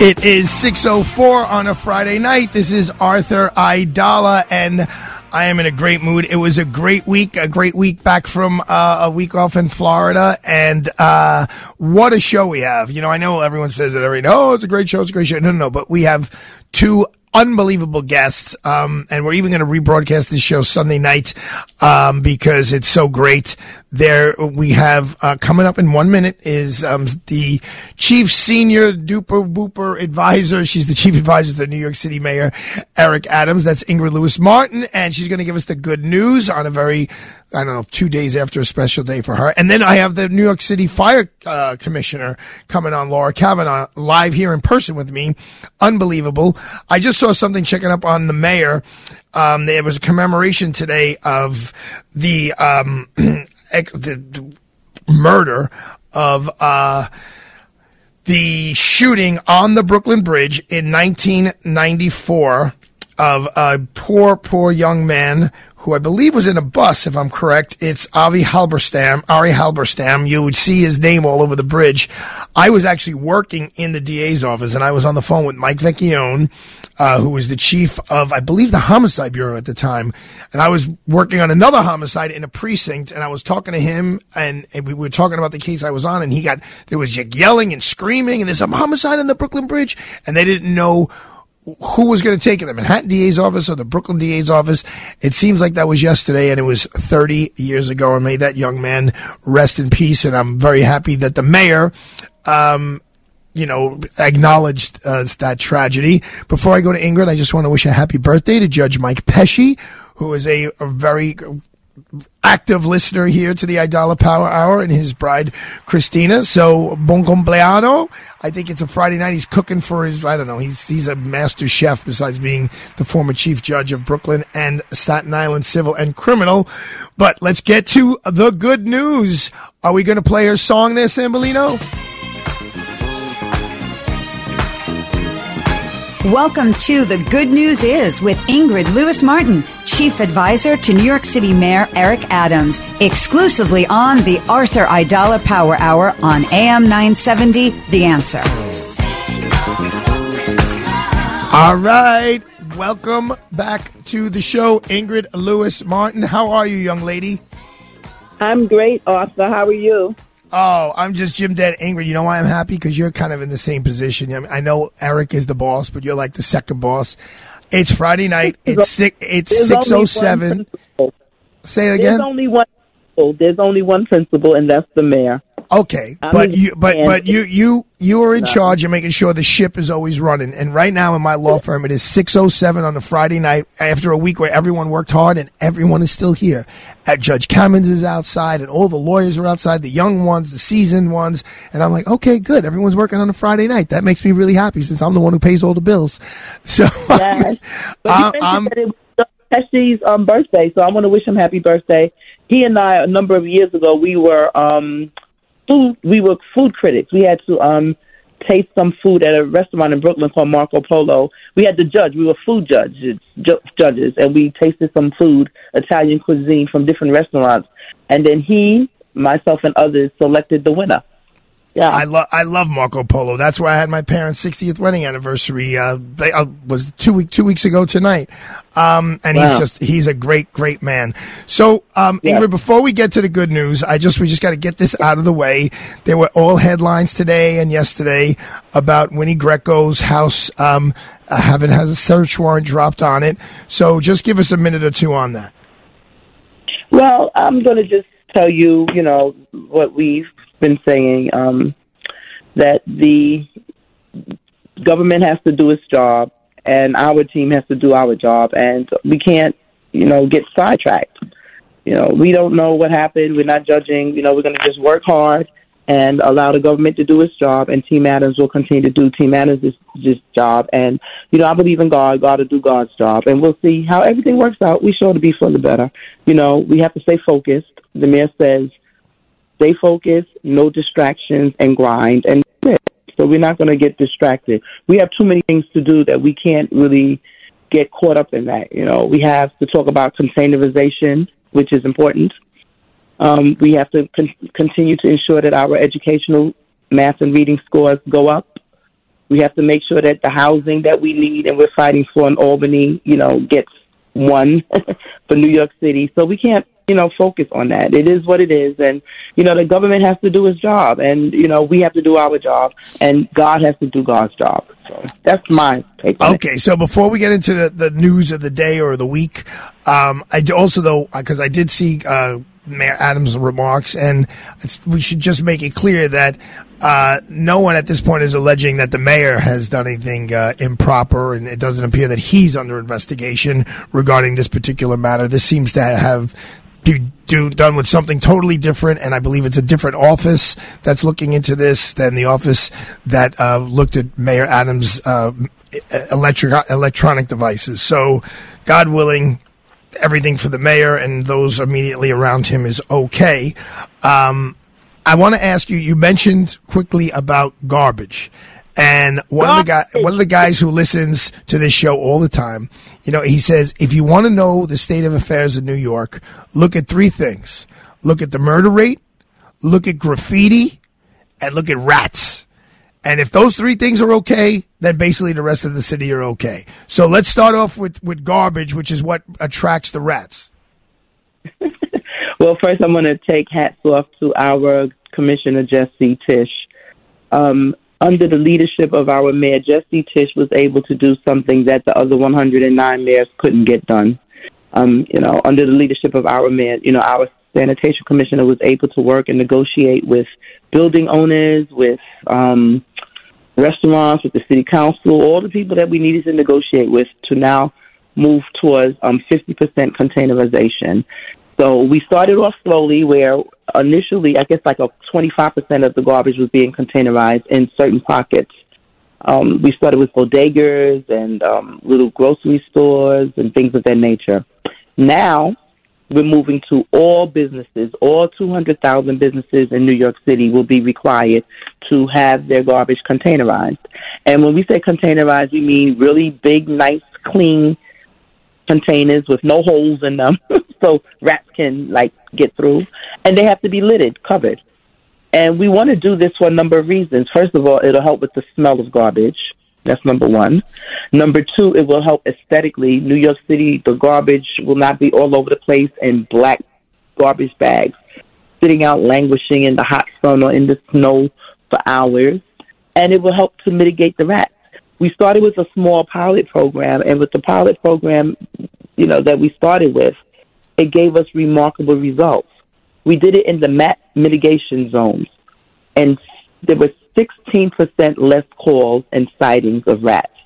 It is 6.04 on a Friday night. This is Arthur Aidala, and I am in a great mood. It was a great week, a great week back from uh, a week off in Florida, and uh, what a show we have. You know, I know everyone says it every, oh, it's a great show, it's a great show. No, no, no, but we have two unbelievable guests. Um, and we're even going to rebroadcast this show Sunday night, um, because it's so great. There we have, uh, coming up in one minute is, um, the chief senior duper booper advisor. She's the chief advisor to the New York City mayor, Eric Adams. That's Ingrid Lewis Martin. And she's going to give us the good news on a very I don't know, two days after a special day for her. And then I have the New York City Fire uh, Commissioner coming on, Laura Kavanaugh, live here in person with me. Unbelievable. I just saw something checking up on the mayor. Um, there was a commemoration today of the, um, the, murder of, uh, the shooting on the Brooklyn Bridge in 1994 of a poor, poor young man who I believe was in a bus, if I'm correct. It's Avi Halberstam, Ari Halberstam. You would see his name all over the bridge. I was actually working in the DA's office and I was on the phone with Mike Vecchione, uh, who was the chief of, I believe, the homicide bureau at the time. And I was working on another homicide in a precinct and I was talking to him and, and we were talking about the case I was on and he got, there was yelling and screaming and there's a homicide on the Brooklyn Bridge and they didn't know who was going to take it, the Manhattan DA's office or the Brooklyn DA's office. It seems like that was yesterday and it was 30 years ago. And may that young man rest in peace. And I'm very happy that the mayor, um, you know, acknowledged uh, that tragedy. Before I go to Ingrid, I just want to wish a happy birthday to Judge Mike Pesci, who is a, a very active listener here to the Aidala Power Hour and his bride Christina. So bon cumpleaños. I think it's a Friday night. He's cooking for his. I don't know. He's he's a master chef besides being the former chief judge of Brooklyn and Staten Island civil and criminal. But let's get to the good news. Are we going to play her song there, Sambolino? Welcome to The Good News Is with Ingrid Lewis Martin, Chief Advisor to New York City Mayor Eric Adams, exclusively on the Arthur Aidala Power Hour on AM 970, The Answer. All right. Welcome back to the show, Ingrid Lewis Martin. How are you, young lady? I'm great, Arthur. How are you? Oh, I'm just Jim Dead angry. You know why I'm happy? Because you're kind of in the same position. I, mean, I know Eric is the boss, but you're like the second boss. It's Friday night. It's six. It's six oh seven. Say it again. There's only one. There's only one principal, and that's the mayor. Okay, I'm but you, but but you you you are in charge of making sure the ship is always running. And right now in my law firm, it is six oh seven on a Friday night after a week where everyone worked hard and everyone is still here. At Judge Kamins is outside, and all the lawyers are outside, the young ones, the seasoned ones. And I'm like, okay, good. Everyone's working on a Friday night. That makes me really happy since I'm the one who pays all the bills. So Yes. But I'm- I'm- it was Pesci's um, birthday, so I want to wish him happy birthday. He and I, a number of years ago, we were um, food. We were food critics. We had to um, taste some food at a restaurant in Brooklyn called Marco Polo. We had to judge. We were food judges, ju- judges, and we tasted some food, Italian cuisine from different restaurants. And then he, myself, and others selected the winner. Yeah. I love I love Marco Polo. That's where I had my parents' 60th wedding anniversary. Uh, they, uh, was two week two weeks ago tonight. Um, and he's just he's a great great man. So um, Yeah. Ingrid, before we get to the good news, I just we just got to get this out of the way. There were all headlines today and yesterday about Winnie Greco's house um, having has a search warrant dropped on it. So just give us a minute or two on that. Well, I'm going to just tell you, you know, what we've been saying um, that the government has to do its job, and our team has to do our job, and we can't, you know, get sidetracked. You know, we don't know what happened. We're not judging. You know, we're going to just work hard and allow the government to do its job, and Team Adams will continue to do Team Adams' this job. And you know, I believe in God. God will do God's job, and we'll see how everything works out. We sure to be for the better. You know, we have to stay focused. The mayor says, "Stay focused, no distractions, and grind." And so we're not going to get distracted. We have too many things to do that we can't really get caught up in that. You know, we have to talk about containerization, which is important. Um, we have to con- continue to ensure that our educational math and reading scores go up. We have to make sure that the housing that we need and we're fighting for in Albany, you know, gets one for New York City. So we can't, you know, focus on that. It is what it is. And, you know, the government has to do its job and, you know, we have to do our job and God has to do God's job. So that's my take on it. Okay, so before we get into the, the news of the day or the week, um, I also though because I did see uh, Mayor Adams' remarks, and we should just make it clear that uh, no one at this point is alleging that the mayor has done anything uh, improper, and it doesn't appear that he's under investigation regarding this particular matter. This seems to have do, do done with something totally different, and I believe it's a different office that's looking into this than the office that uh, looked at Mayor Adams' uh, electric electronic devices. So, God willing, everything for the mayor and those immediately around him is okay. Um, I want to ask you. You mentioned quickly about garbage. And one of the guy, one of the guys who listens to this show all the time, you know, he says, if you want to know the state of affairs in New York, look at three things: look at the murder rate, look at graffiti, and look at rats. And if those three things are okay, then basically the rest of the city are okay. So let's start off with, with garbage, which is what attracts the rats. Well, first, I'm going to take hats off to our Commissioner Jesse Tisch. Um, under the leadership of our mayor, Jesse Tisch was able to do something that the other 109 mayors couldn't get done. Um, you know, under the leadership of our mayor, you know, our sanitation commissioner was able to work and negotiate with building owners, with um, restaurants, with the city council, all the people that we needed to negotiate with to now move towards um, 50% containerization. So we started off slowly where initially, I guess like a 25% of the garbage was being containerized in certain pockets. Um, we started with bodegas and um, little grocery stores and things of that nature. Now we're moving to all businesses. All 200,000 businesses in New York City will be required to have their garbage containerized. And when we say containerized, we mean really big, nice, clean containers with no holes in them so rats can like get through and they have to be lidded covered. And we want to do this for a number of reasons. First of all it'll help with the smell of garbage. That's number one. Number two it will help aesthetically. New york city the garbage will not be all over the place in black garbage bags sitting out languishing in the hot sun or in the snow for hours. And it will help to mitigate the rats. We started with a small pilot program, and with the pilot program, you know, that we started with, it gave us remarkable results. We did it in the mat mitigation zones, and there was 16% less calls and sightings of rats.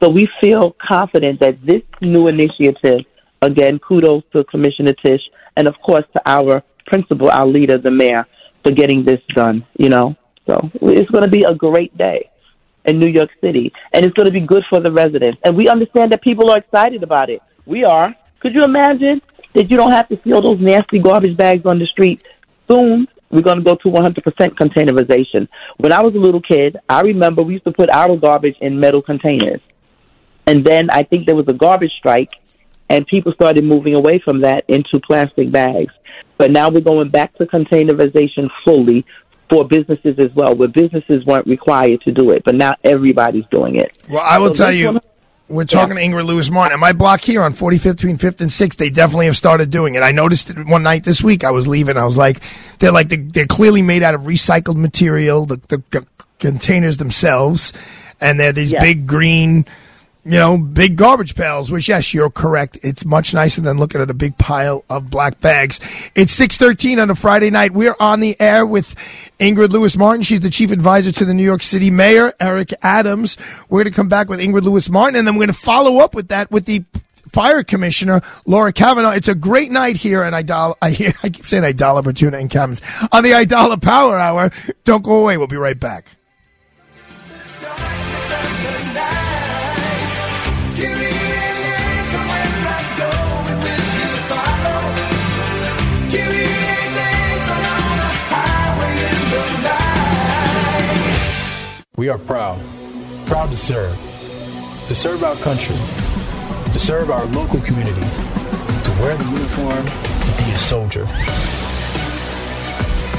So we feel confident that this new initiative, again, kudos to Commissioner Tisch, and of course to our principal, our leader, the mayor, for getting this done, you know. So it's going to be a great day in New York City, and it's going to be good for the residents. And we understand that people are excited about it. We are. Could you imagine that you don't have to see all those nasty garbage bags on the street? Soon, we're going to go to 100% containerization. When I was a little kid, I remember we used to put our garbage in metal containers. And then I think there was a garbage strike, and people started moving away from that into plastic bags. But now we're going back to containerization fully for businesses as well, where businesses weren't required to do it, but now everybody's doing it. Well, I will So tell you, we're talking to Ingrid Lewis Martin. And my block here on 45th between 5th and 6th, they definitely have started doing it. I noticed it one night this week. I was leaving. I was like, they're like, they're clearly made out of recycled material, the, the, c- containers themselves. And they're these Yeah. big green, you know, big garbage pails, which, yes, you're correct. It's much nicer than looking at a big pile of black bags. It's 613 on a Friday night. We're on the air with Ingrid Lewis Martin. She's the chief advisor to the New York City mayor, Eric Adams. We're going to come back with Ingrid Lewis Martin, and then we're going to follow up with that with the fire commissioner, Laura Kavanaugh. It's a great night here, and Aidala, I hear, I keep saying Aidala, Bertuna, and Kamins on the Aidala Power Hour. Don't go away. We'll be right back. We are proud, proud to serve, to serve our country, to serve our local communities, to wear the uniform, to be a soldier,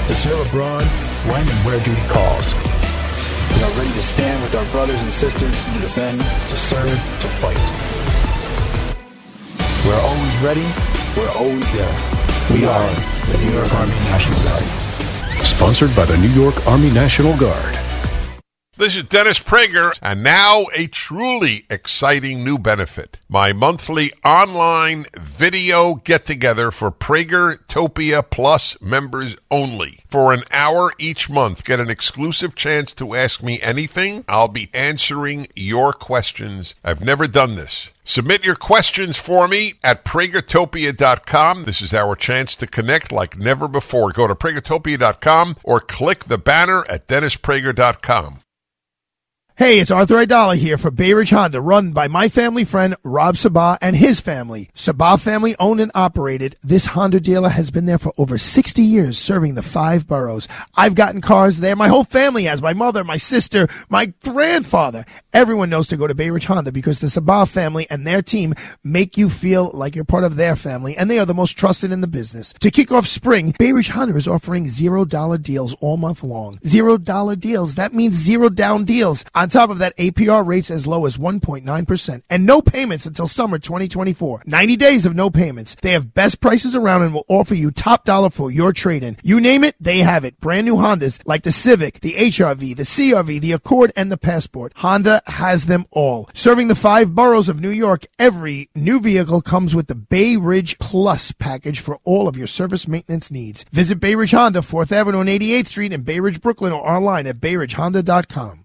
to serve abroad when and where duty calls. We are ready to stand with our brothers and sisters to defend, to serve, to fight. We're always ready, we're always there. We are the New York Army National Guard. Sponsored by the New York Army National Guard. This is Dennis Prager, and now a truly exciting new benefit. My monthly online video get together for Pragertopia Plus members only. For an hour each month, get an exclusive chance to ask me anything. I'll be answering your questions. I've never done this. Submit your questions for me at pragertopia.com. This is our chance to connect like never before. Go to pragertopia.com or click the banner at dennisprager.com. Hey, it's Arthur Aidala here for Bay Ridge Honda, run by my family friend Rob Sabah and his family. Sabah family owned and operated. This Honda dealer has been there for over 60 years, serving the five boroughs. I've gotten cars there. My whole family has. My mother, my sister, my grandfather. Everyone knows to go to Bay Ridge Honda because the Sabah family and their team make you feel like you're part of their family, and they are the most trusted in the business. To kick off spring, Bay Ridge Honda is offering zero dollar deals all month long. Zero dollar deals. That means zero down deals. On top of that, APR rates as low as 1.9% and no payments until summer 2024. 90 days of no payments. They have best prices around and will offer you top dollar for your trade-in. You name it, they have it. Brand new Hondas like the Civic, the HRV, the CRV, the Accord, and the Passport. Honda has them all. Serving the five boroughs of New York, every new vehicle comes with the Bay Ridge Plus package for all of your service maintenance needs. Visit Bay Ridge Honda, 4th Avenue and 88th Street in Bay Ridge, Brooklyn, or online at bayridgehonda.com.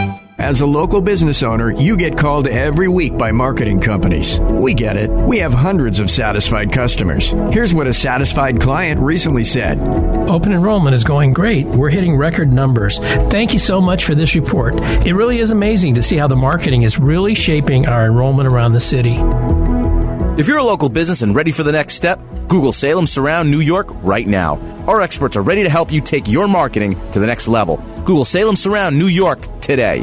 As a local business owner, you get called every week by marketing companies. We get it. We have hundreds of satisfied customers. Here's what a satisfied client recently said Open enrollment is going great. We're hitting record numbers. Thank you so much for this report. It really is amazing to see how the marketing is really shaping our enrollment around the city. If you're a local business and ready for the next step, Google Salem Surround New York right now. Our experts are ready to help you take your marketing to the next level. Google Salem Surround New York today.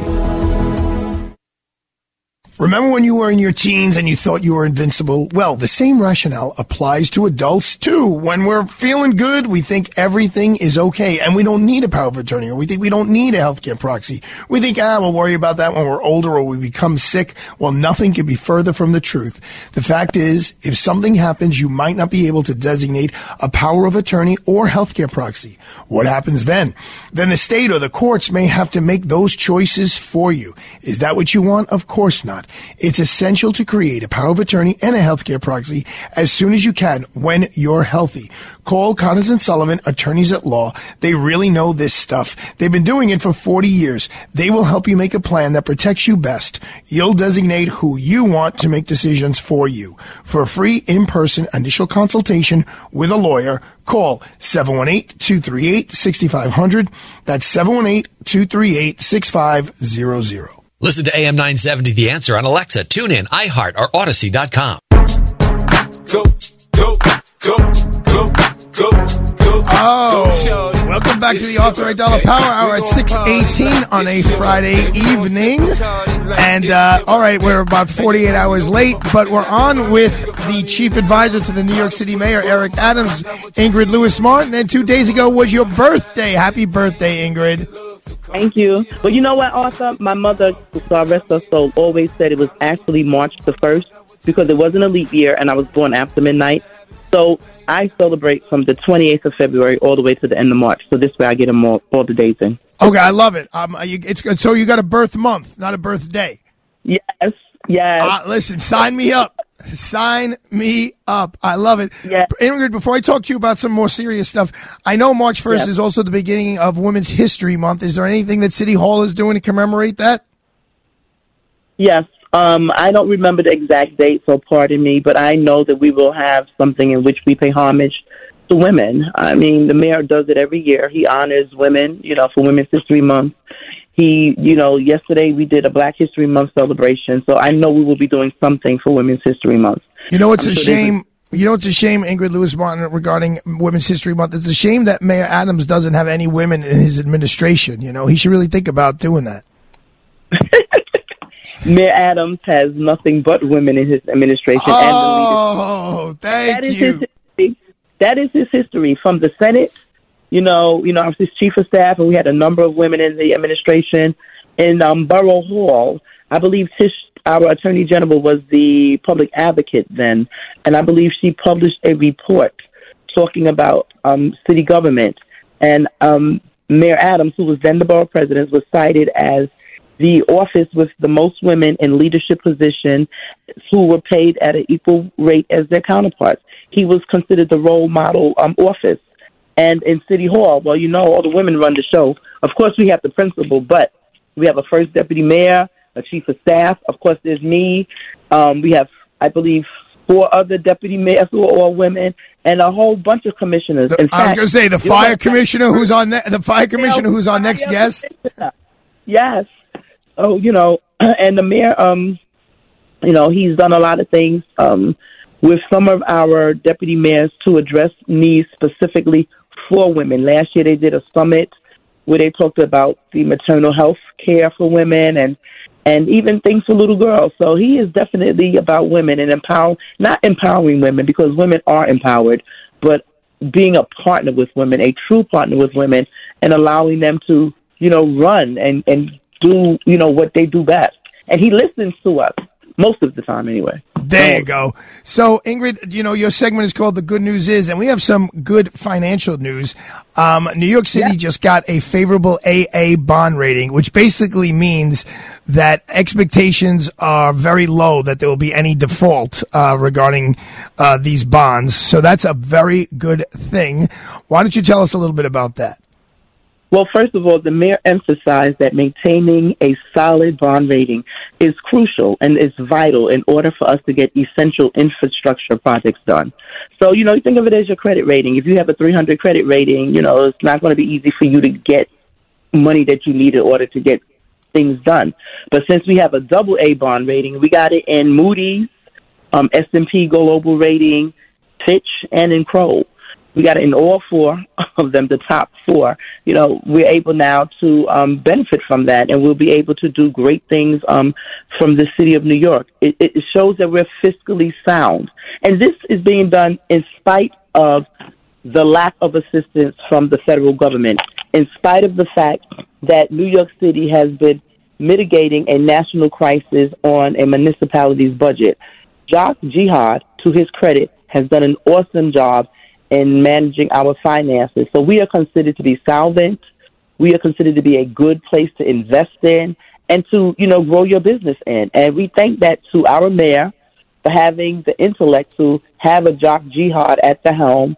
Remember when you were in your teens and you thought you were invincible? Well, the same rationale applies to adults too. When we're feeling good, we think everything is okay and we don't need a power of attorney or we think we don't need a healthcare proxy. We think, ah, we'll worry about that when we're older or we become sick. Well, nothing could be further from the truth. The fact is, if something happens, you might not be able to designate a power of attorney or healthcare proxy. What happens then? Then the state or the courts may have to make those choices for you. Is that what you want? Of course not. It's essential to create a power of attorney and a healthcare proxy as soon as you can when you're healthy. Call Connors and Sullivan, attorneys at law. They really know this stuff. They've been doing it for 40 years. They will help you make a plan that protects you best. You'll designate who you want to make decisions for you. For a free in-person initial consultation with a lawyer, call 718-238-6500. That's 718-238-6500. Listen to AM 970 The Answer on Alexa, TuneIn, iHeart, or Audacy.com. Go, go, go, go, go, go. Oh, welcome back to the Arthur Aidala Power Hour at 618 on a Friday evening. And, uh, all right, we're about 48 hours late, but we're on with the chief advisor to the New York City Mayor, Eric Adams, Ingrid Lewis Martin. And two days ago was your birthday. Happy birthday, Ingrid. Thank you. But you know what, Arthur? My mother, God rest her soul, always said it was actually March the 1st because it wasn't a leap year and I was born after midnight. So I celebrate from the 28th of February all the way to the end of March. So this way I get them all, all the days in. Okay, I love it. Um, you, it's good. So you got a birth month, not a birthday. Yes, yes. Uh, listen, sign me up. Sign me up. I love it. Yeah. Ingrid, before I talk to you about some more serious stuff, I know March 1st Yeah. is also the beginning of Women's History Month. Is there anything that City Hall is doing to commemorate that? Yes. Um, I don't remember the exact date, so pardon me, but I know that we will have something in which we pay homage to women. I mean, the mayor does it every year. He honors women, you know, for Women's History Month. He, you know, yesterday we did a Black History Month celebration, so I know we will be doing something for Women's History Month. You know, it's I'm a sure shame. You know, it's a shame, Ingrid Lewis Martin, regarding Women's History Month. It's a shame that Mayor Adams doesn't have any women in his administration. You know, he should really think about doing that. Mayor Adams has nothing but women in his administration and the Oh, thank that is you. his history. That is his history from the Senate. You know, you know, I was his chief of staff, and we had a number of women in the administration. In um, Borough Hall, I believe Tish, our attorney general, was the public advocate then, and I believe she published a report talking about um, city government. And um, Mayor Adams, who was then the borough president, was cited as the office with the most women in leadership position who were paid at an equal rate as their counterparts. He was considered the role model um, office. And in City Hall, well, you know, all the women run the show. Of course, we have the principal, but we have a first deputy mayor, a chief of staff. Of course, there's me. Um, we have, I believe, four other deputy mayors who are all women, and a whole bunch of commissioners. In I was going to say the fire commissioner who's on ne- the fire commissioner who's our next guest. Yes. Oh, you know, and the mayor, um, you know, he's done a lot of things um, with some of our deputy mayors to address needs specifically for women. Last year they did a summit where they talked about the maternal health care for women and and even things for little girls. So he is definitely about women and empower not empowering women because women are empowered, but being a partner with women, a true partner with women and allowing them to, you know, run and and do, you know, what they do best. And he listens to us most of the time anyway. There you go. So, Ingrid, you know, your segment is called The Good News Is, and we have some good financial news. Um, New York City just got a favorable AA bond rating, which basically means that expectations are very low that there will be any default uh, regarding uh, these bonds. So, that's a very good thing. Why don't you tell us a little bit about that? Well, first of all, the mayor emphasized that maintaining a solid bond rating is crucial and is vital in order for us to get essential infrastructure projects done. So, you know, you think of it as your credit rating. If you have a 300 credit rating, you know, it's not going to be easy for you to get money that you need in order to get things done. But since we have a double A bond rating, we got it in Moody's, um, S&P Global Rating, Fitch, and in Kroll we got it in all four of them, the top four. You know, we're able now to um, benefit from that, and we'll be able to do great things um, from the city of New York. It, it shows that we're fiscally sound, and this is being done in spite of the lack of assistance from the federal government, in spite of the fact that New York City has been mitigating a national crisis on a municipality's budget. Jacques Jiha, to his credit, has done an awesome job in managing our finances. So we are considered to be solvent. We are considered to be a good place to invest in. and to, you know, grow your business in. And we thank that to our mayor for having the intellect to have a Jacques Jiha at the helm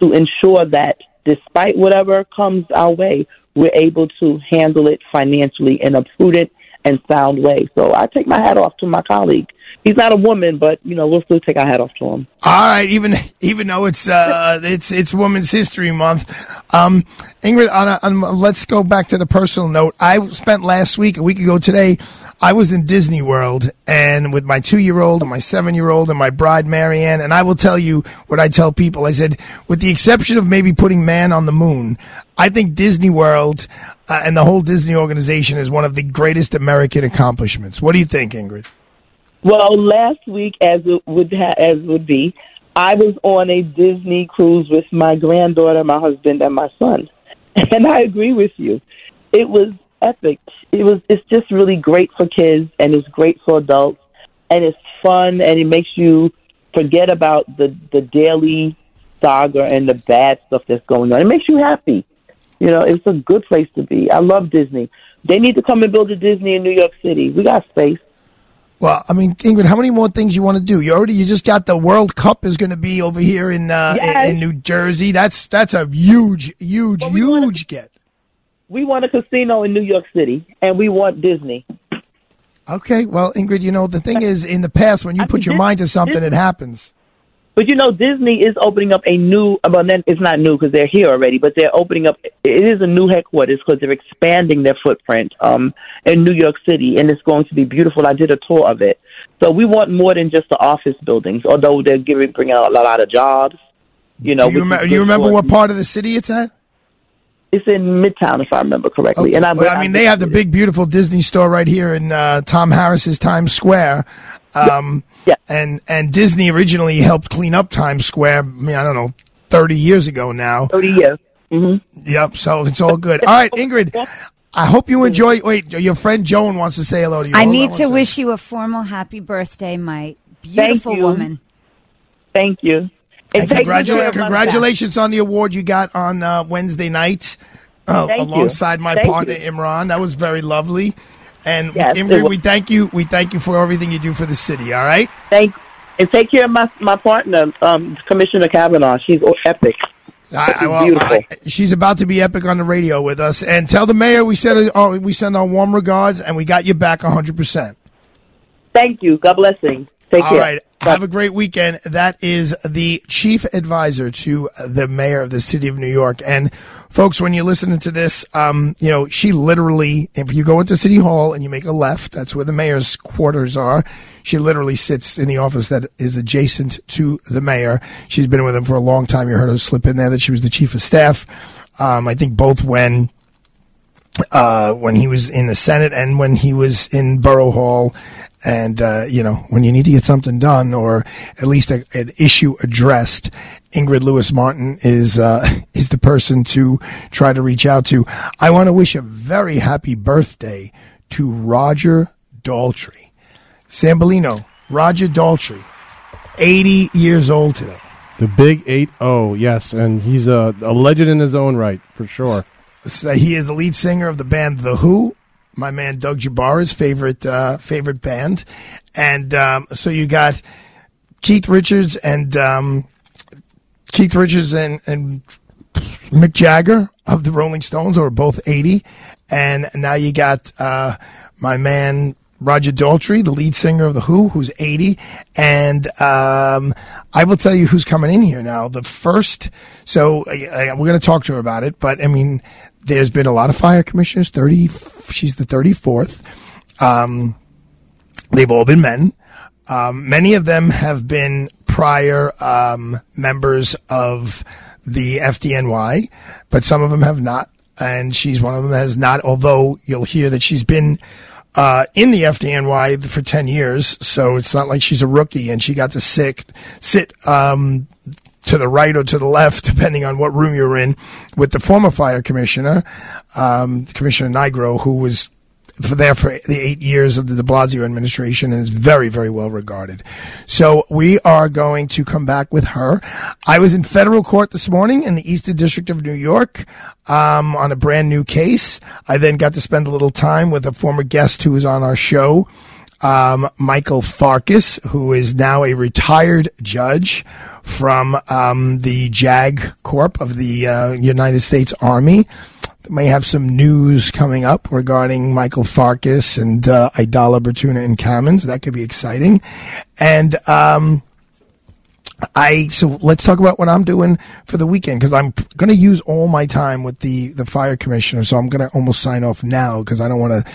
to ensure that despite whatever comes our way, we're able to handle it financially in a prudent and sound way. So I take my hat off to my colleague. He's not a woman, but you know we'll still take our hat off to him. All right, even even though it's uh it's it's Women's History Month, um, Ingrid, on a, on, let's go back to the personal note. I spent last week, a week ago today, I was in Disney World and with my two year old and my seven year old and my bride Marianne, and I will tell you what I tell people. I said, with the exception of maybe putting man on the moon, I think Disney World uh, and the whole Disney organization is one of the greatest American accomplishments. What do you think, Ingrid? Well, last week, as it would ha- as would be, I was on a Disney cruise with my granddaughter, my husband, and my son, and I agree with you. It was epic. It was. It's just really great for kids, and it's great for adults, and it's fun, and it makes you forget about the the daily saga and the bad stuff that's going on. It makes you happy. You know, it's a good place to be. I love Disney. They need to come and build a Disney in New York City. We got space. Well, I mean, Ingrid, how many more things you want to do? You already you just got the World Cup is going to be over here in uh, Yes. in New Jersey. That's that's a huge, huge, huge get. We want a casino in New York City, and we want Disney. Okay, well, Ingrid, you know the thing is, in the past, when you put your Dis- mind to something, it happens. But you know, Disney is opening up a new. Well, then it's not new because they're here already. But they're opening up. It is a new headquarters because they're expanding their footprint um, in New York City, and it's going to be beautiful. I did a tour of it. So we want more than just the office buildings, although they're giving bringing out a lot of jobs. You know, do you, which is remem- do you remember what part of the city it's at? It's in Midtown, if I remember correctly. And I, Well, I mean, they have the big, beautiful Disney store right here in uh, Tom Harris's Times Square. Um, yeah. And and Disney originally helped clean up Times Square. I mean, I don't know, thirty years ago now. Thirty years. Mm-hmm. Yep. So it's all good. All right, Ingrid. I hope you enjoy. Wait, your friend Joan wants to say hello to you. I Hold need one to second. wish you a formal happy birthday, my beautiful you. woman. Thank you. And take congratula- care congratulations on the award you got on uh, Wednesday night uh, Thank you. alongside my Thank partner you. Imran. That was very lovely. And Yes, was. we thank you. We thank you for everything you do for the city. All right. Thank and take care of my my partner, um, Commissioner Kavanaugh. She's epic. I, I, well, beautiful. I- she's about to be epic on the radio with us. And tell the mayor we said oh, we send our warm regards, and we got you back hundred percent. Thank you. God blessing. Take All care. right. Have a great weekend. That is the chief advisor to the mayor of the city of New York. And folks, when you're listening to this, um, you know, she literally, if you go into City Hall and you make a left, that's where the mayor's quarters are. She literally sits in the office that is adjacent to the mayor. She's been with him for a long time. You heard her slip in there that she was the chief of staff. Um, I think both when uh, when he was in the Senate and when he was in Borough Hall. And, uh, you know, when you need to get something done or at least a, an issue addressed, Ingrid Lewis Martin is, uh, is the person to try to reach out to. I want to wish a very happy birthday to Roger Daltrey. Sambolino, Roger Daltrey, 80 years old today. The Big Eight O, yes, and he's a, a legend in his own right for sure. So he is the lead singer of the band The Who, my man Doug Jabara's favorite uh, favorite band, and um, so you got Keith Richards and um, Keith Richards and, and Mick Jagger of the Rolling Stones, who are both eighty, and now you got uh, my man Roger Daltrey, the lead singer of the Who, who's eighty, and um, I will tell you who's coming in here now. The first, so we're going to talk to her about it, but I mean, there's been a lot of fire commissioners. Thirty, she's the thirty fourth. Um, they've all been men. Um, many of them have been prior um, members of the FDNY, but some of them have not. And she's one of them that has not, although you'll hear that she's been uh, in the FDNY for 10 years. So it's not like she's a rookie and she got to sit, sit um, to the right or to the left, depending on what room you're in, with the former fire commissioner, um, Commissioner Nigro, who was for there for the eight years of the De Blasio administration and is very, very well regarded. So we are going to come back with her. I was in federal court this morning in the Eastern District of New York um, on a brand new case. I then got to spend a little time with a former guest who was on our show. Um, Michael Farkas, who is now a retired judge from um, the JAG Corp of the uh, United States Army may have some news coming up regarding Michael Farkas and uh, Aidala Bertuna and Kamins. That could be exciting. And um, I so let's talk about what I'm doing for the weekend because I'm going to use all my time with the the fire commissioner. So I'm going to almost sign off now because I don't want to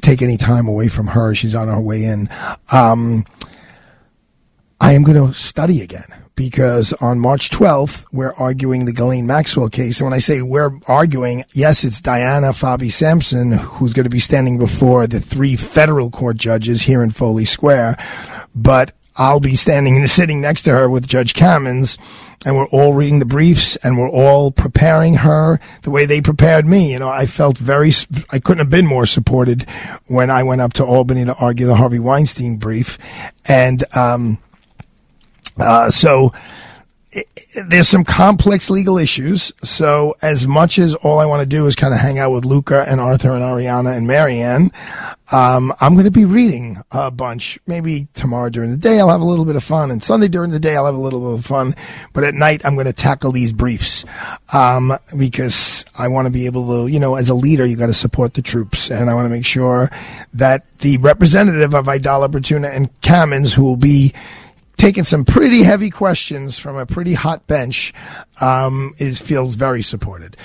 take any time away from her. She's on her way in. Um, I am going to study again because on March 12th, we're arguing the Ghislaine Maxwell case. And when I say we're arguing, yes, it's Diana Fabi Samson who's going to be standing before the three federal court judges here in Foley Square. But I'll be standing and sitting next to her with Judge Kamins and we're all reading the briefs and we're all preparing her the way they prepared me. You know, I felt very, I couldn't have been more supported when I went up to Albany to argue the Harvey Weinstein brief. And, um, uh, so it, there's some complex legal issues. So as much as all I want to do is kind of hang out with Luca and Arthur and Ariana and Marianne, um, I'm going to be reading a bunch. Maybe tomorrow during the day I'll have a little bit of fun, and Sunday during the day I'll have a little bit of fun. But at night I'm going to tackle these briefs um, because I want to be able to, you know, as a leader, you got to support the troops, and I want to make sure that the representative of Aidala Bertuna and Kamins, who will be taking some pretty heavy questions from a pretty hot bench um, is feels very supported.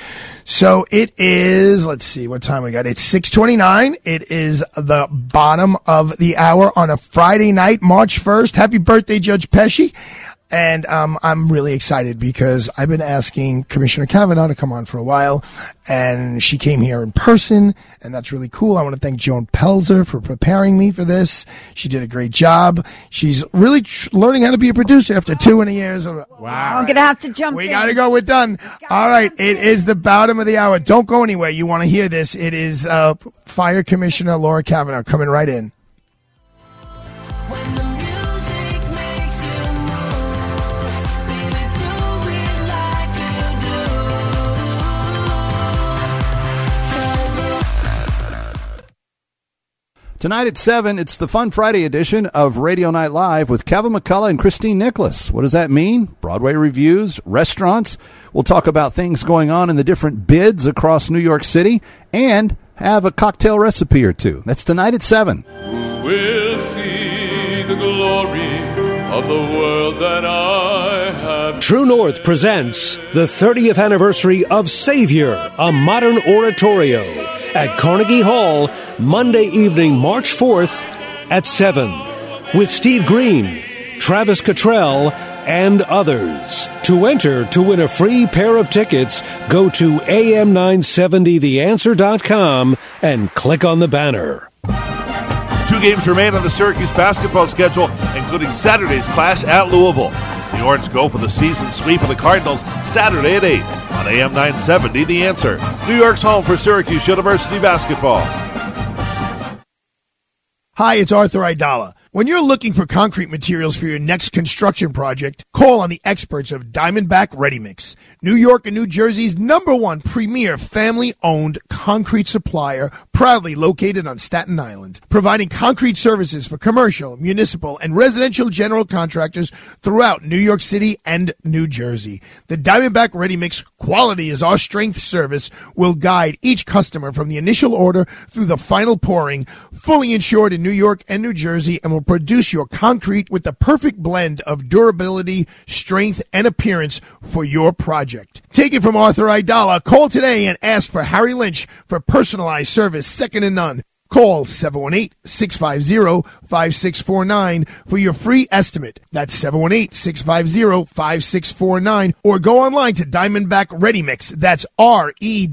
So it is. Let's see what time we got. It's six twenty nine. It is the bottom of the hour on a Friday night, March first. Happy birthday, Judge Pesci. And um, I'm really excited because I've been asking Commissioner Kavanaugh to come on for a while, and she came here in person, and that's really cool. I want to thank Joan Pelzer for preparing me for this. She did a great job. She's really tr- learning how to be a producer after two and a years. Of, wow. I'm going to have to jump We in. got to go. We're done. All right. It is the bottom of the hour. Don't go anywhere. You want to hear this. It is uh, Fire Commissioner Laura Kavanaugh coming right in. Tonight at 7, it's the Fun Friday edition of Radio Night Live with Kevin McCullough and Christine Nicholas. What does that mean? Broadway reviews, restaurants. We'll talk about things going on in the different bids across New York City and have a cocktail recipe or two. That's tonight at 7. We'll see the glory of the world that I have. True North presents the 30th anniversary of Savior, a modern oratorio at Carnegie Hall, Monday evening, March 4th at 7, with Steve Green, Travis Cottrell, and others. To enter to win a free pair of tickets, go to am970theanswer.com and click on the banner. Two games remain on the Syracuse basketball schedule, including Saturday's clash at Louisville. The Orange go for the season sweep of the Cardinals Saturday at 8 on AM 970. The answer New York's home for Syracuse University basketball. Hi, it's Arthur Aidala. When you're looking for concrete materials for your next construction project, call on the experts of Diamondback Ready Mix, New York and New Jersey's number one premier family owned concrete supplier, proudly located on Staten Island, providing concrete services for commercial, municipal, and residential general contractors throughout New York City and New Jersey. The Diamondback Ready Mix quality is our strength service will guide each customer from the initial order through the final pouring, fully insured in New York and New Jersey, and will produce your concrete with the perfect blend of durability, strength, and appearance for your project. Take it from Arthur Aidala. Call today and ask for Harry Lynch for personalized service second to none. Call 718-650-5649 for your free estimate. That's 718-650-5649 or go online to Diamondback Ready Mix. That's R-E-D-I-M-I-X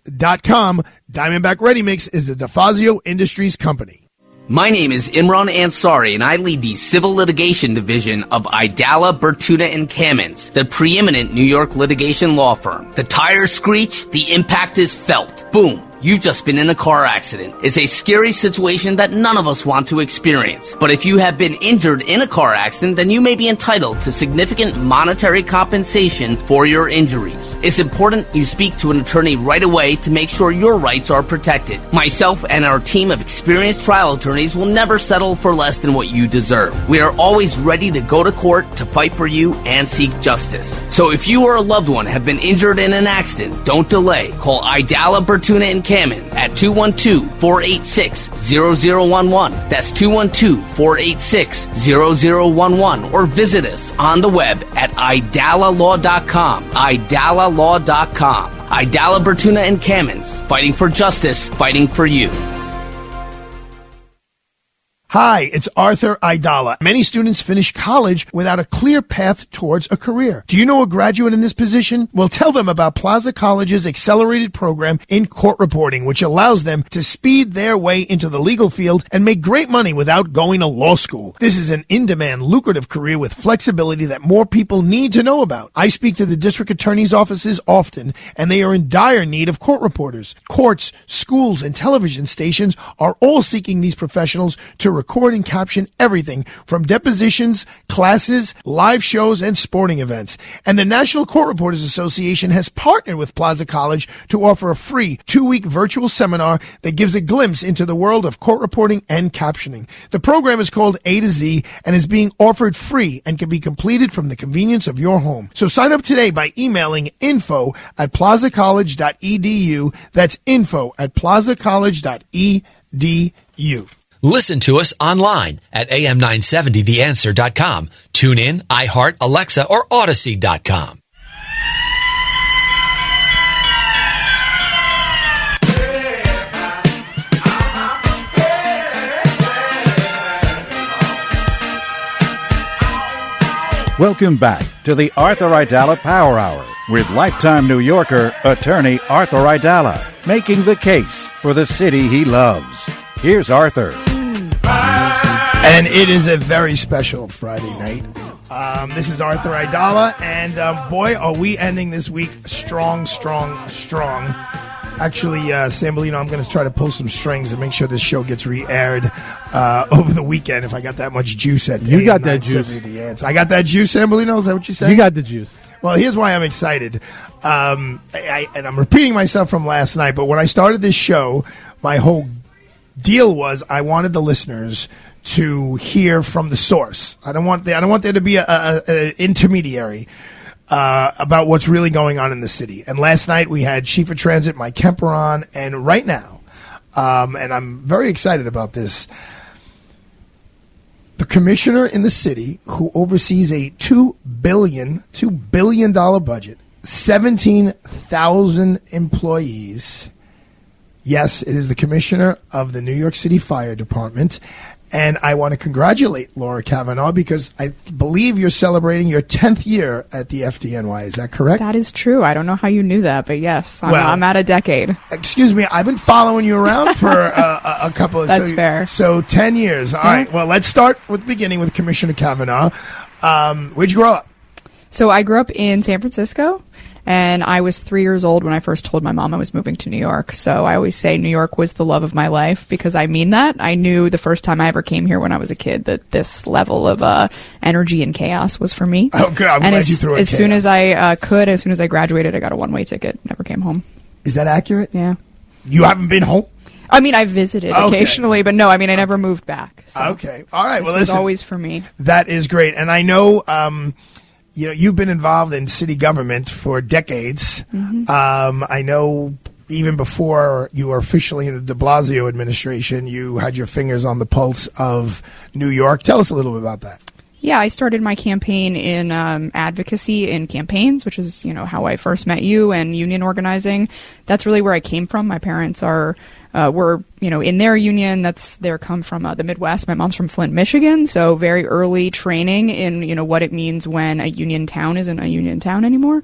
dot com. Diamondback Ready Mix is the DeFazio Industries company. My name is Imran Ansari, and I lead the Civil Litigation Division of Aidala, Bertuna, and Kamins, the preeminent New York litigation law firm. The tires screech, the impact is felt. Boom. You've just been in a car accident. It's a scary situation that none of us want to experience. But if you have been injured in a car accident, then you may be entitled to significant monetary compensation for your injuries. It's important you speak to an attorney right away to make sure your rights are protected. Myself and our team of experienced trial attorneys will never settle for less than what you deserve. We are always ready to go to court to fight for you and seek justice. So if you or a loved one have been injured in an accident, don't delay. Call Aidala, Bertuna, and Kamen at 212-486-0011. That's 212-486-0011 or visit us on the web at aidalalaw.com. aidalalaw.com. Aidala, Bertuna, and Kamins. Fighting for justice, fighting for you. Hi, it's Arthur Aidala. Many students finish college without a clear path towards a career. Do you know a graduate in this position? Well, tell them about Plaza College's accelerated program in court reporting, which allows them to speed their way into the legal field and make great money without going to law school. This is an in-demand, lucrative career with flexibility that more people need to know about. I speak to the district attorney's offices often, and they are in dire need of court reporters. Courts, schools, and television stations are all seeking these professionals to record and caption everything from depositions, classes, live shows, and sporting events. And the National Court Reporters Association has partnered with Plaza College to offer a free two-week virtual seminar that gives a glimpse into the world of court reporting and captioning. The program is called A to Z and is being offered free and can be completed from the convenience of your home. So sign up today by emailing info at plazacollege.edu. That's info at plazacollege.edu. Listen to us online at am970theanswer.com. Tune in, iHeart, Alexa, or Audacy.com. Welcome back to the Arthur Aidala Power Hour with lifetime New Yorker attorney Arthur Aidala, making the case for the city he loves. Here's Arthur. And it is a very special Friday night. Um, this is Arthur Aidala, and um, boy, are we ending this week strong, strong, strong. Actually, uh, Sambolino, I'm going to try to pull some strings and make sure this show gets re-aired uh, over the weekend. If I got that much juice at the You got that juice. The answer. I got that juice, Sambolino. Is that what you said? You got the juice. Well, here's why I'm excited. Um, I, I, and I'm repeating myself from last night, but when I started this show, my whole deal was I wanted the listeners to hear from the source. I don't want the, I don't want there to be a, intermediary uh, about what's really going on in the city. And last night we had Chief of Transit Mike Kemper on, and right now, um, and I'm very excited about this. The commissioner in the city who oversees a two billion, two billion dollar budget, seventeen thousand employees. Yes, it is the commissioner of the New York City Fire Department. And I want to congratulate Laura Kavanaugh because I believe you're celebrating your 10th year at the FDNY. Is that correct? That is true. I don't know how you knew that, but yes, I'm, Well- I'm at a decade. Excuse me, I've been following you around for uh, a, couple of That's so, fair. So 10 years. All right. Well, let's start with the beginning with Commissioner Kavanaugh. Um, where'd you grow up? So I grew up in San Francisco, and I was three years old when I first told my mom I was moving to New York. So I always say New York was the love of my life because I mean that. I knew the first time I ever came here when I was a kid that this level of uh, energy and chaos was for me. Oh, good. I'm and glad as, you threw as soon as I uh, could, as soon as I graduated, I got a one way ticket. Never came home. Is that accurate? Yeah. You haven't been home? I mean, I visited Okay. occasionally, but no, I mean, I never moved back. So Okay. All right. Well, listen. always for me. That is great. And I know, um, you know, you've been involved in city government for decades. Mhm. Um, I know even before you were officially in the de Blasio administration, you had your fingers on the pulse of New York. Tell us a little bit about that. Yeah, I started my campaign in um, advocacy in campaigns, which is you know how I first met you and union organizing. That's really where I came from. My parents are uh, were you know, in their union, that's they're come from uh, the Midwest. My mom's from Flint, Michigan, so very early training in you know what it means when a union town isn't a union town anymore,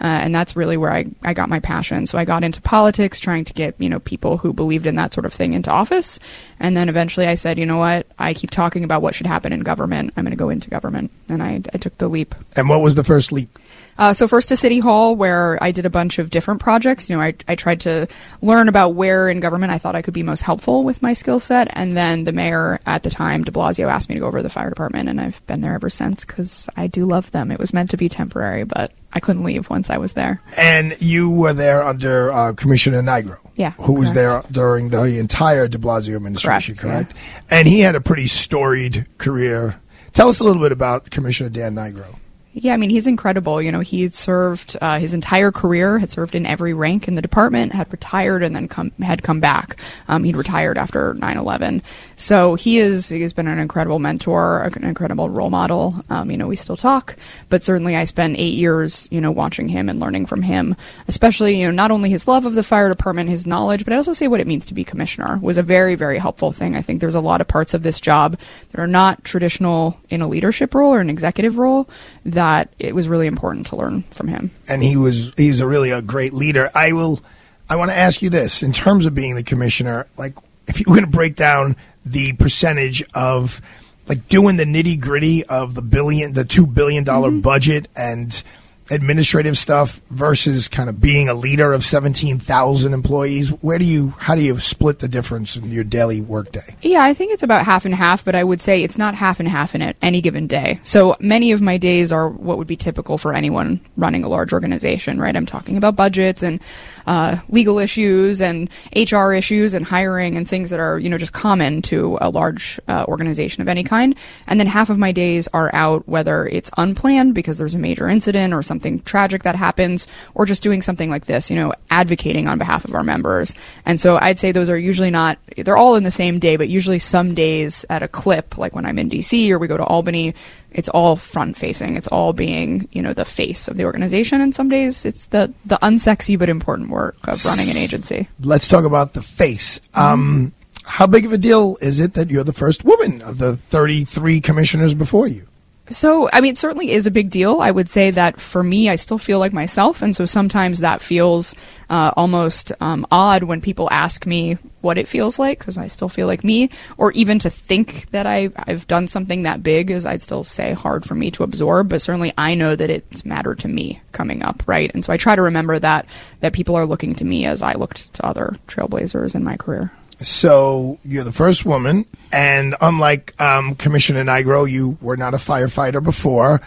uh, and that's really where I I got my passion. So I got into politics, trying to get you know people who believed in that sort of thing into office, and then eventually I said, you know what, I keep talking about what should happen in government. I'm going to go into government, and I I took the leap. And what was the first leap? Uh, so first to City Hall, where I did a bunch of different projects. You know, I, I tried to learn about where in government I thought I could be most helpful with my skill set. And then the mayor at the time, De Blasio, asked me to go over to the fire department, and I've been there ever since because I do love them. It was meant to be temporary, but I couldn't leave once I was there. And you were there under uh, Commissioner Nigro. Yeah, Who was there during the entire de Blasio administration, correct? And he had a pretty storied career. Tell us a little bit about Commissioner Dan Nigro. Yeah, I mean, he's incredible. You know, he served uh, his entire career, had served in every rank in the department, had retired, and then come, had come back. Um, he'd retired after 9 11. So he is, he has been an incredible mentor, an incredible role model. Um, you know, we still talk, but certainly I spent eight years, you know, watching him and learning from him, especially, you know, not only his love of the fire department, his knowledge, but I also say what it means to be commissioner was a very, very helpful thing. I think there's a lot of parts of this job that are not traditional in a leadership role or an executive role that it was really important to learn from him. and he was he was a really a great leader. I will I want to ask you this in terms of being the commissioner, like if you were going to break down the percentage of like doing the nitty gritty of the billion, the two billion dollar mm-hmm. budget and administrative stuff versus kind of being a leader of seventeen thousand employees. Where do you how do you split the difference in your daily workday? Yeah, I think it's about half and half, but I would say it's not half and half in it any given day. So many of my days are what would be typical for anyone running a large organization, right? I'm talking about budgets and uh, legal issues and HR issues and hiring and things that are, you know, just common to a large uh, organization of any kind. And then half of my days are out, whether it's unplanned because there's a major incident or something tragic that happens, or just doing something like this, you know, advocating on behalf of our members. And so I'd say those are usually not, they're all in the same day, but usually some days at a clip, like when I'm in DC or we go to Albany, it's all front facing. It's all being, you know, the face of the organization. And some days it's the, the unsexy but important work of running an agency. Let's talk about the face. Um, how big of a deal is it that you're the first woman of the 33 commissioners before you? So, I mean, it certainly is a big deal. I would say that for me, I still feel like myself. And so sometimes that feels uh, almost um, odd when people ask me what it feels like, because I still feel like me, or even to think that I, I've done something that big is, I'd still say, hard for me to absorb. But certainly I know that it's mattered to me coming up, right? And so I try to remember that, that people are looking to me as I looked to other trailblazers in my career. So you're the first woman, and unlike um, Commissioner Nigro, you were not a firefighter before.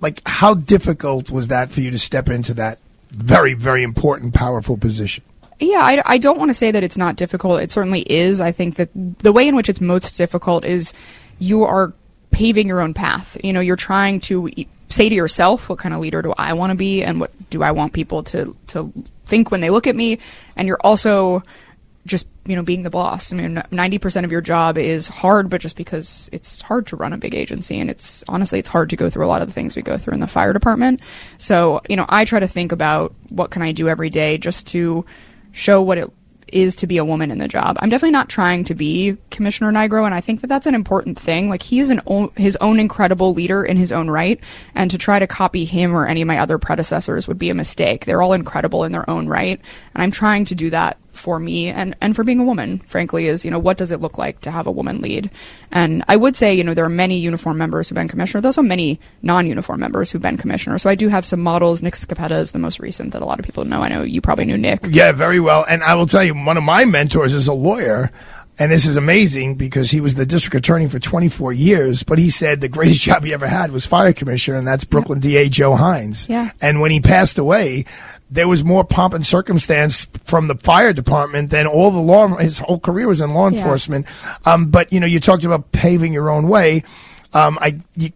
Like, how difficult was that for you to step into that very, very important, powerful position? Yeah, I, I don't want to say that it's not difficult. It certainly is. I think that the way in which it's most difficult is you are paving your own path. You know, you're trying to say to yourself, what kind of leader do I want to be, and what do I want people to to think when they look at me, and you're also just you know being the boss. I mean, ninety percent of your job is hard, but just because it's hard to run a big agency, and it's honestly it's hard to go through a lot of the things we go through in the fire department. So you know, I try to think about what can I do every day just to show what it is to be a woman in the job. I'm definitely not trying to be Commissioner Nigro, and I think that that's an important thing. Like he is an his own incredible leader in his own right, and to try to copy him or any of my other predecessors would be a mistake. They're all incredible in their own right, and I'm trying to do that for me and and for being a woman. Frankly, is you know what does it look like to have a woman lead? And I would say you know there are many uniform members who've been commissioner. There's also many non-uniform members who've been commissioner. So I do have some models. Nick Scoppetta is the most recent that a lot of people know. I know you probably knew Nick. Yeah, very well. And I will tell you, one of my mentors is a lawyer. And this is amazing because he was the district attorney for 24 years, but he said the greatest job he ever had was fire commissioner, and that's Brooklyn DA Joe Hynes. Yeah. And when he passed away, there was more pomp and circumstance from the fire department than all the law. His whole career was in law Yeah. enforcement. Um, but you know, you talked about paving your own way. Um, I. You,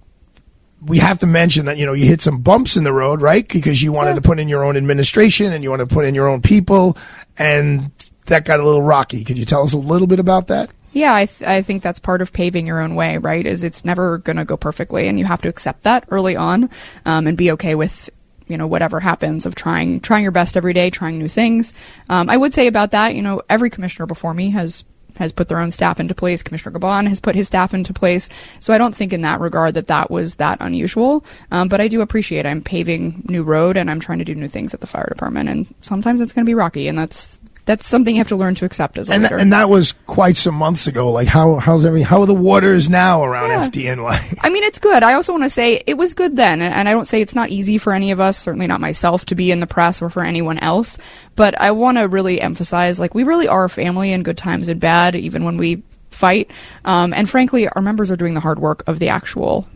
we have to mention that you know you hit some bumps in the road, right? Because you wanted to put in your own administration and you want to put in your own people, and that got a little rocky. Could you tell us a little bit about that? Yeah, I, th- I think that's part of paving your own way, right? Is it's never going to go perfectly, and you have to accept that early on, um, and be okay with you know whatever happens of trying trying your best every day, trying new things. Um, I would say about that, you know, every commissioner before me has has put their own staff into place. Commissioner Caban has put his staff into place. So I don't think in that regard that that was that unusual. Um, but I do appreciate I'm paving new road and I'm trying to do new things at the fire department. And sometimes it's going to be rocky, and that's that's something you have to learn to accept as a And, leader. and that was quite some months ago. Like how how's every how are the waters now around FDNY? I mean, it's good. I also want to say it was good then, and and I don't say it's not easy for any of us, certainly not myself, to be in the press or for anyone else. But I want to really emphasize, like, we really are a family in good times and bad, even when we fight. Um, and frankly, our members are doing the hard work of the actual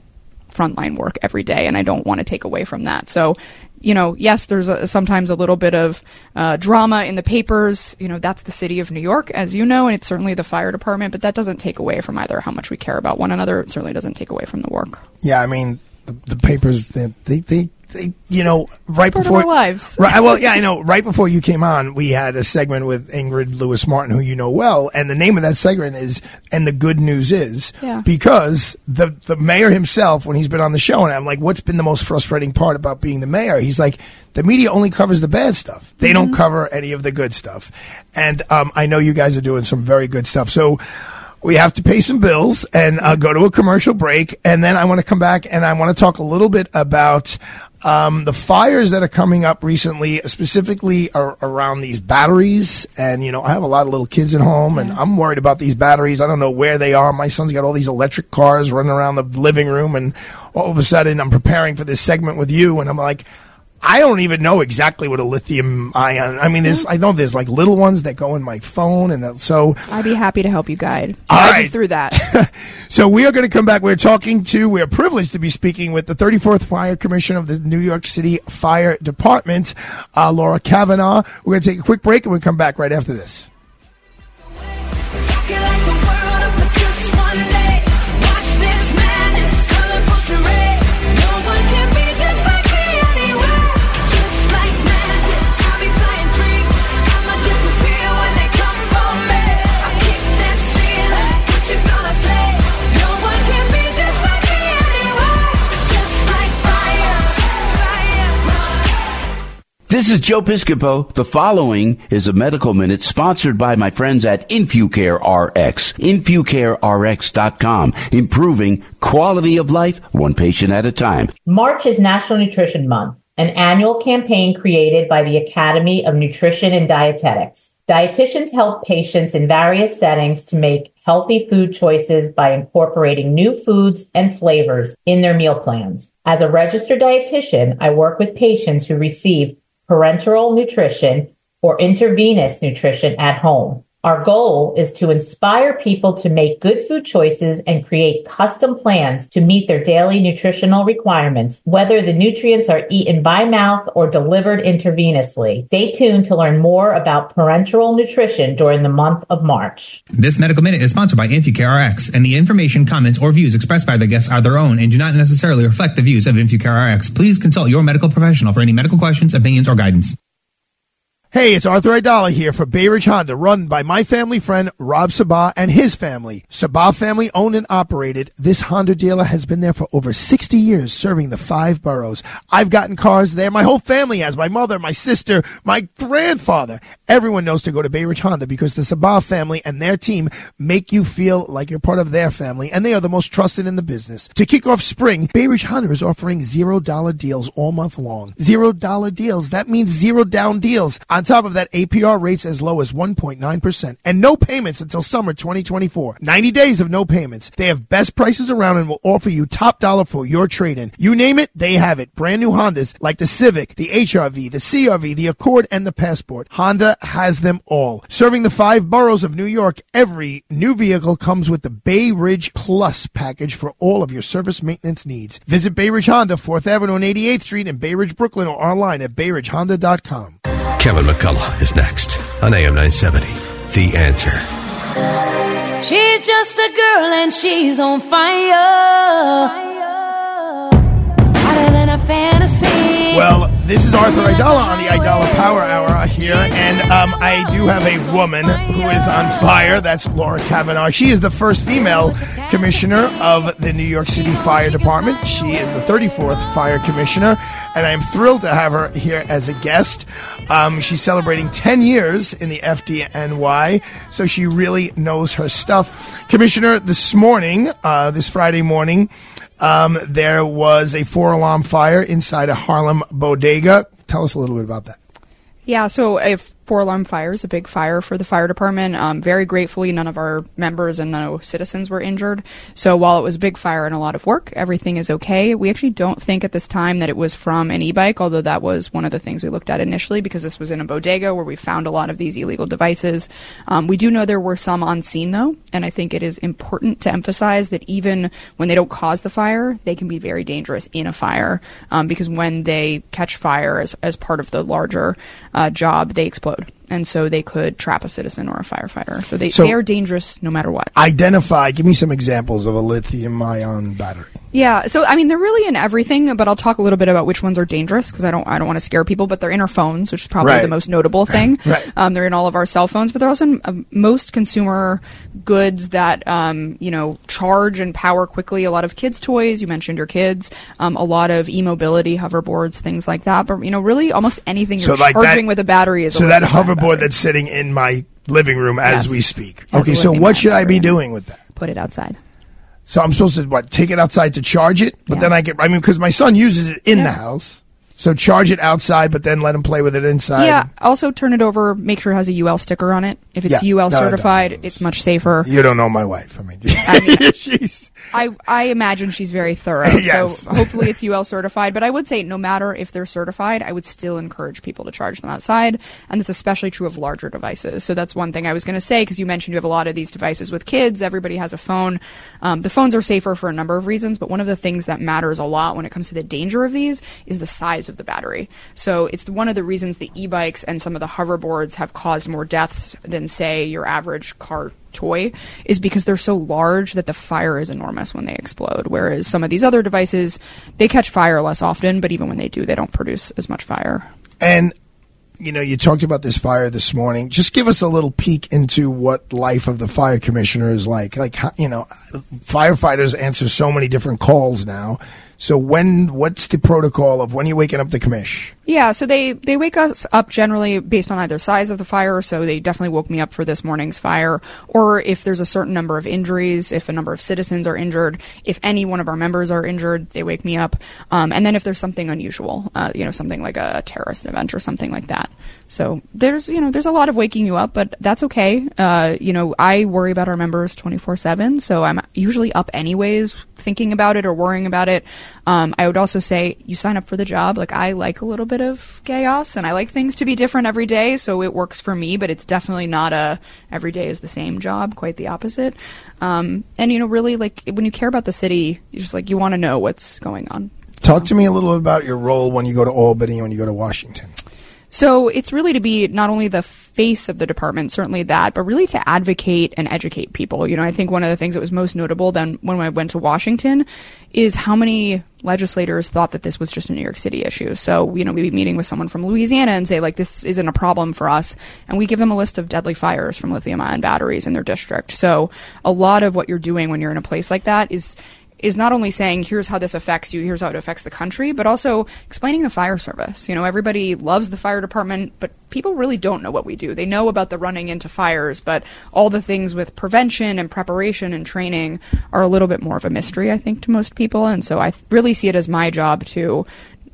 frontline work every day, and I don't want to take away from that. So, you know, yes, there's a, sometimes a little bit of uh, drama in the papers. You know, that's the city of New York, as you know, and it's certainly the fire department, but that doesn't take away from either how much we care about one another. It certainly doesn't take away from the work. Yeah, I mean the, the papers they, they you know right Part before our lives. Right, well, yeah, I know. Right before you came on, we had a segment with Ingrid Lewis Martin, who you know well, and the name of that segment is "And the Good News Is," Yeah. because the the mayor himself, when he's been on the show, and I'm like, "What's been the most frustrating part about being the mayor?" He's like, "The media only covers the bad stuff; they don't cover any of the good stuff." And um, I know you guys are doing some very good stuff, so we have to pay some bills and uh, go to a commercial break, and then I want to come back and I want to talk a little bit about um, the fires that are coming up recently, specifically ar- around these batteries. And you know, I have a lot of little kids at home, and I'm worried about these batteries. I don't know where they are. My son's got all these electric cars running around the living room, and all of a sudden, I'm preparing for this segment with you, and I'm like. I don't even know exactly what a lithium ion. I mean, there's I know there's like little ones that go in my phone, and that, so I'd be happy to help you guide, All you through that. so we are going to come back. We're talking to, we're privileged to be speaking with the 34th Fire Commissioner of the New York City Fire Department, uh, Laura Kavanaugh. We're going to take a quick break and we'll come back right after this. This is Joe Piscopo. The following is a medical minute sponsored by my friends at InfuCare RX. InfuCareRx.com. Improving quality of life one patient at a time. March is National Nutrition Month, an annual campaign created by the Academy of Nutrition and Dietetics. Dietitians help patients in various settings to make healthy food choices by incorporating new foods and flavors in their meal plans. As a registered dietitian, I work with patients who receive parenteral nutrition or intravenous nutrition at home. Our goal is to inspire people to make good food choices and create custom plans to meet their daily nutritional requirements, whether the nutrients are eaten by mouth or delivered intravenously. Stay tuned to learn more about parenteral nutrition during the month of March. This medical minute is sponsored by InfuCare RX, and the information, comments, or views expressed by the guests are their own and do not necessarily reflect the views of InfuCare RX. Please consult your medical professional for any medical questions, opinions, or guidance. Hey, it's Arthur Aidala here for Bay Ridge Honda, run by my family friend Rob Sabah and his family. Sabah family owned and operated. This Honda dealer has been there for over 60 years, serving the five boroughs. I've gotten cars there. My whole family has. My mother, my sister, my grandfather. Everyone knows to go to Bay Ridge Honda because the Sabah family and their team make you feel like you're part of their family, and they are the most trusted in the business. To kick off spring, Bay Ridge Honda is offering zero dollar deals all month long. Zero dollar deals. That means zero down deals. Top of that, APR rates as low as 1.9% and no payments until summer 2024. 90 days of no payments. They have best prices around and will offer you top dollar for your trade-in. You name it, they have it. Brand new Hondas like the Civic, the HRV, the CRV, the Accord, and the Passport. Honda has them all. Serving the five boroughs of New York, every new vehicle comes with the Bay Ridge Plus package for all of your service maintenance needs. Visit Bay Ridge Honda, 4th Avenue and 88th Street in Bay Ridge, Brooklyn, or online at bayridgehonda.com. Kevin McCullough is next on AM 970. The answer. She's just a girl and she's on fire. Hotter than a fantasy. Well, this is Arthur Aidala on the Aidala Power Hour here, and um, I do have a woman who is on fire. That's Laura Kavanaugh. She is the first female commissioner of the New York City Fire Department. She is the 34th fire commissioner. and I'm thrilled to have her here as a guest. Um, she's celebrating 10 years in the FDNY, so she really knows her stuff. Commissioner, this morning, uh, this Friday morning, um, there was a four alarm fire inside a Harlem bodega. Tell us a little bit about that. Yeah, so a four alarm fires, a big fire for the fire department. Um, very gratefully, none of our members and no citizens were injured. So while it was a big fire and a lot of work, everything is okay. We actually don't think at this time that it was from an e-bike, although that was one of the things we looked at initially because this was in a bodega where we found a lot of these illegal devices. Um, we do know there were some on scene though, and I think it is important to emphasize that even when they don't cause the fire, they can be very dangerous in a fire um, because when they catch fire as, as part of the larger uh, job, they explode episode and so they could trap a citizen or a firefighter. So they, So- they are dangerous no matter what. Identify, give me some examples of a lithium ion battery. Yeah, so I mean they're really in everything, but I'll talk a little bit about which ones are dangerous because I don't I don't want to scare people. But they're in our phones, which is probably Right. the most notable thing. Right. Um, they're in all of our cell phones, but they're also in uh, most consumer goods that um, you know charge and power quickly. A lot of kids' toys. You mentioned your kids. Um, a lot of e-mobility hoverboards, things like that. But you know, really, almost anything you're So like that- charging with a battery is a So that lithium-ion hoverboard that's sitting in my living room as Yes. we speak. Has Okay, a so what should I be doing with that? Put it outside. So I'm supposed to what? Take it outside to charge it, but then I get. I mean, because my son uses it in the house, so charge it outside, but then let him play with it inside. Yeah. Also, turn it over. Make sure it has a UL sticker on it. If it's Yeah. UL No, it certified, it's much safer. You don't know my wife. I mean, mean- she's. I I imagine she's very thorough. Yes. So hopefully it's UL certified. But I would say no matter if they're certified, I would still encourage people to charge them outside, and that's especially true of larger devices. So that's one thing I was going to say because you mentioned you have a lot of these devices with kids. Everybody has a phone. Um, the phones are safer for a number of reasons, but one of the things that matters a lot when it comes to the danger of these is the size of the battery. So it's one of the reasons the e-bikes and some of the hoverboards have caused more deaths than say your average car toy is because they're so large that the fire is enormous when they explode. Whereas some of these other devices, they catch fire less often, but even when they do, they don't produce as much fire. And you know, you talked about this fire this morning. Just give us a little peek into what life of the fire commissioner is like. Like, you know, firefighters answer so many different calls now. So when, what's the protocol of when you're waking up the commish? Yeah, so they they wake us up generally based on either size of the fire. So they definitely woke me up for this morning's fire, or if there's a certain number of injuries, if a number of citizens are injured, if any one of our members are injured, they wake me up. Um, and then if there's something unusual, uh, you know, something like a terrorist event or something like that. So there's you know there's a lot of waking you up, but that's okay. Uh, you know, I worry about our members 24 seven, so I'm usually up anyways, thinking about it or worrying about it. Um, I would also say you sign up for the job. Like I like a little bit of chaos and I like things to be different every day, so it works for me. But it's definitely not a every day is the same job. Quite the opposite. Um, and you know, really, like when you care about the city, you just like you want to know what's going on. Talk to me a little bit about your role when you go to Albany and when you go to Washington. So it's really to be not only the face of the department, certainly that, but really to advocate and educate people. You know, I think one of the things that was most notable then when I went to Washington is how many legislators thought that this was just a New York City issue. So, you know, we'd be meeting with someone from Louisiana and say, like, this isn't a problem for us. And we give them a list of deadly fires from lithium ion batteries in their district. So a lot of what you're doing when you're in a place like that is is not only saying here's how this affects you, here's how it affects the country, but also explaining the fire service. You know, everybody loves the fire department, but people really don't know what we do. They know about the running into fires, but all the things with prevention and preparation and training are a little bit more of a mystery, I think, to most people. And so I really see it as my job to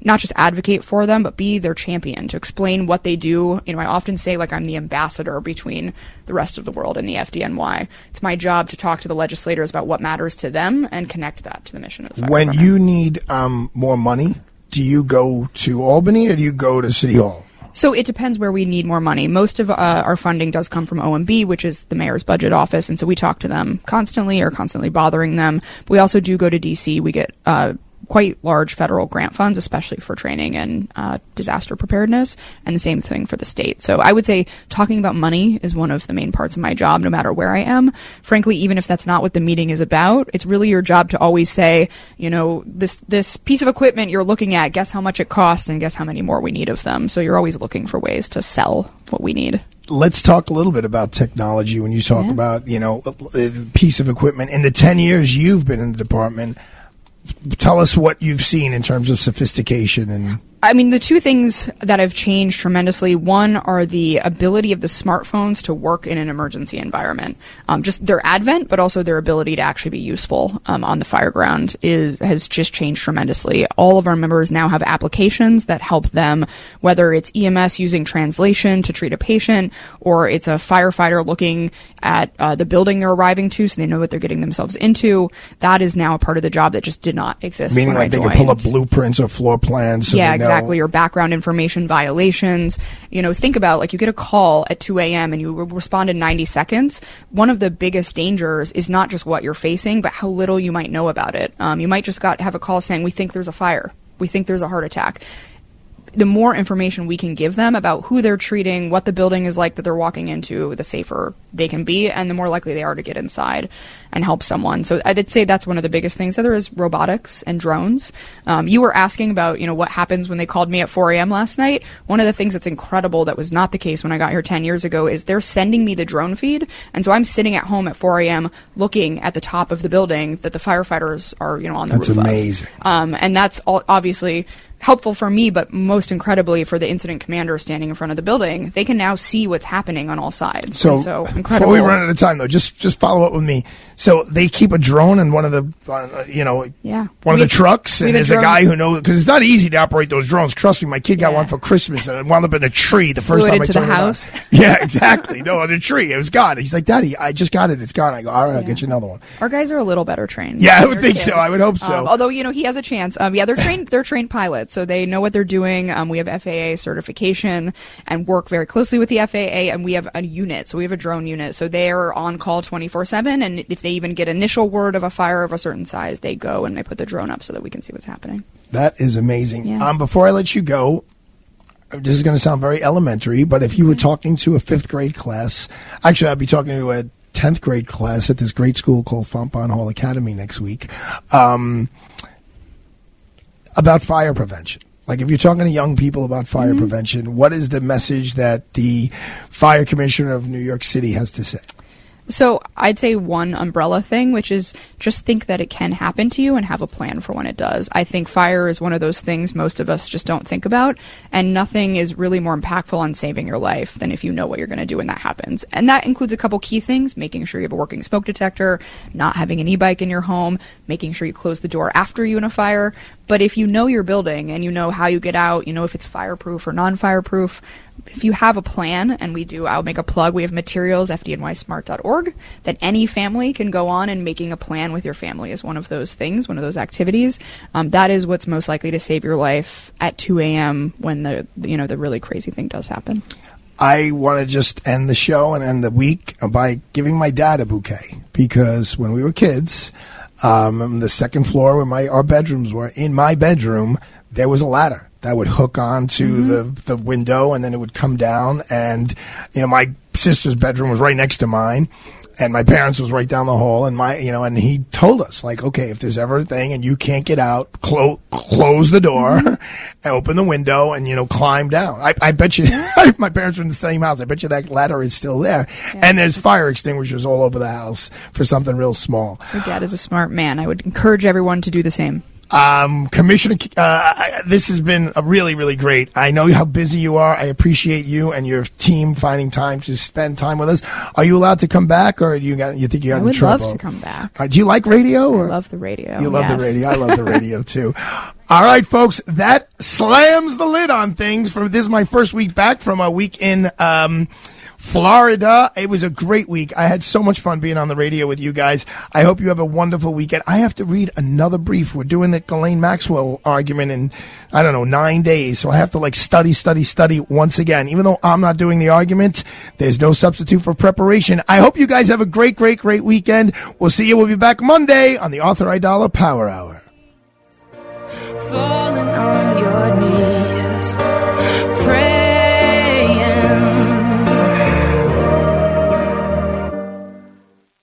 not just advocate for them, but be their champion to explain what they do. You know, I often say like I'm the ambassador between the rest of the world and the FDNY. It's my job to talk to the legislators about what matters to them and connect that to the mission of the fire When department. you need um, more money, do you go to Albany or do you go to City Hall? So it depends where we need more money. Most of uh, our funding does come from OMB, which is the mayor's budget office, and so we talk to them constantly or constantly bothering them. But We also do go to DC. We get uh, quite large federal grant funds, especially for training and uh, disaster preparedness, and the same thing for the state. So I would say talking about money is one of the main parts of my job, no matter where I am. Frankly, even if that's not what the meeting is about, it's really your job to always say, you know, this this piece of equipment you're looking at, guess how much it costs, and guess how many more we need of them. So you're always looking for ways to sell what we need. Let's talk a little bit about technology when you talk Yeah. about, you know, a a piece of equipment. In the 10 years you've been in the department, tell us what you've seen in terms of sophistication and I mean, the two things that have changed tremendously one are the ability of the smartphones to work in an emergency environment. Um, just their advent, but also their ability to actually be useful um, on the fire ground is has just changed tremendously. All of our members now have applications that help them, whether it's EMS using translation to treat a patient, or it's a firefighter looking at uh, the building they're arriving to, so they know what they're getting themselves into. That is now a part of the job that just did not exist. Meaning, like I they can pull up blueprints or floor plans. So yeah, exactly. Or background information violations. You know, think about like you get a call at 2 a.m. and you respond in 90 seconds. One of the biggest dangers is not just what you're facing, but how little you might know about it. Um, you might just got have a call saying, "We think there's a fire. We think there's a heart attack." The more information we can give them about who they're treating, what the building is like that they're walking into, the safer they can be, and the more likely they are to get inside and help someone. So I did say that's one of the biggest things. The other is robotics and drones. Um, you were asking about, you know, what happens when they called me at 4 a.m. last night. One of the things that's incredible that was not the case when I got here 10 years ago is they're sending me the drone feed, and so I'm sitting at home at 4 a.m. looking at the top of the building that the firefighters are, you know, on the That's roof of. amazing. Um, and that's all, obviously helpful for me, but most incredibly for the incident commander standing in front of the building. They can now see what's happening on all sides. So, And so incredible. before we run out of time, though, just just follow up with me. So they keep a drone in one of the, uh, you know, Yeah. one of the trucks, and have a there's a guy who knows because it's not easy to operate those drones. Trust me, my kid got one for Christmas and it wound up in a tree the first Flew it time I into the turned it on. house. Yeah, exactly. No, in a tree. It was gone. He's like, Daddy, I just got it. It's gone. I go, all right, I'll get you another one. Our guys are a little better trained. Yeah, I would think kid. so. I would hope so. Um, although you know he has a chance. Um, yeah, they're trained. They're trained pilots, so they know what they're doing. Um, we have FAA certification and work very closely with the FAA, and we have a unit. So we have a drone unit. So they are on call twenty four seven, and if they even get initial word of a fire of a certain size, they go and they put the drone up so that we can see what's happening. That is amazing. Yeah. Um, before I let you go, this is going to sound very elementary, but if you were talking to a fifth grade class, actually, I'd be talking to a 10th grade class at this great school called Fontbonne Hall Academy next week um, about fire prevention. Like, if you're talking to young people about fire mm-hmm. prevention, what is the message that the fire commissioner of New York City has to say? So I'd say one umbrella thing, which is just think that it can happen to you and have a plan for when it does. I think fire is one of those things most of us just don't think about, and nothing is really more impactful on saving your life than if you know what you're going to do when that happens. And that includes a couple key things: making sure you have a working smoke detector, not having an e-bike in your home, making sure you close the door after you in a fire. But if you know your building and you know how you get out, you know if it's fireproof or non-fireproof, if you have a plan, and we do, I'll make a plug. We have materials, fdnysmart.org, that any family can go on and making a plan with your family is one of those things, one of those activities. Um, that is what's most likely to save your life at 2 a.m. when the, you know, the really crazy thing does happen. I want to just end the show and end the week by giving my dad a bouquet because when we were kids, um, on the second floor where my our bedrooms were, in my bedroom there was a ladder that would hook onto the the window and then it would come down. And you know, my sister's bedroom was right next to mine. And my parents was right down the hall, and my, you know, and he told us like, okay, if there's ever a thing and you can't get out, clo- close the door, mm-hmm. and open the window, and you know, climb down. I, I bet you, my parents were in the same house. I bet you that ladder is still there, and there's fire extinguishers all over the house for something real small. Your dad is a smart man. I would encourage everyone to do the same. Um, Commissioner, uh, I- this has been a really, really great. I know how busy you are. I appreciate you and your team finding time to spend time with us. Are you allowed to come back, or do you got you think you got I in would love to come back. Uh, do you like radio? Or? I love the radio. You love yes. the radio. I love the radio too. All right, folks, that slams the lid on things. From this is my first week back from a week in um, Florida. It was a great week. I had so much fun being on the radio with you guys. I hope you have a wonderful weekend. I have to read another brief. We're doing the Ghislaine Maxwell argument in I don't know nine days, so I have to like study, study, study once again. Even though I'm not doing the argument, there's no substitute for preparation. I hope you guys have a great, great, great weekend. We'll see you. We'll be back Monday on the Arthur Aidala Power Hour.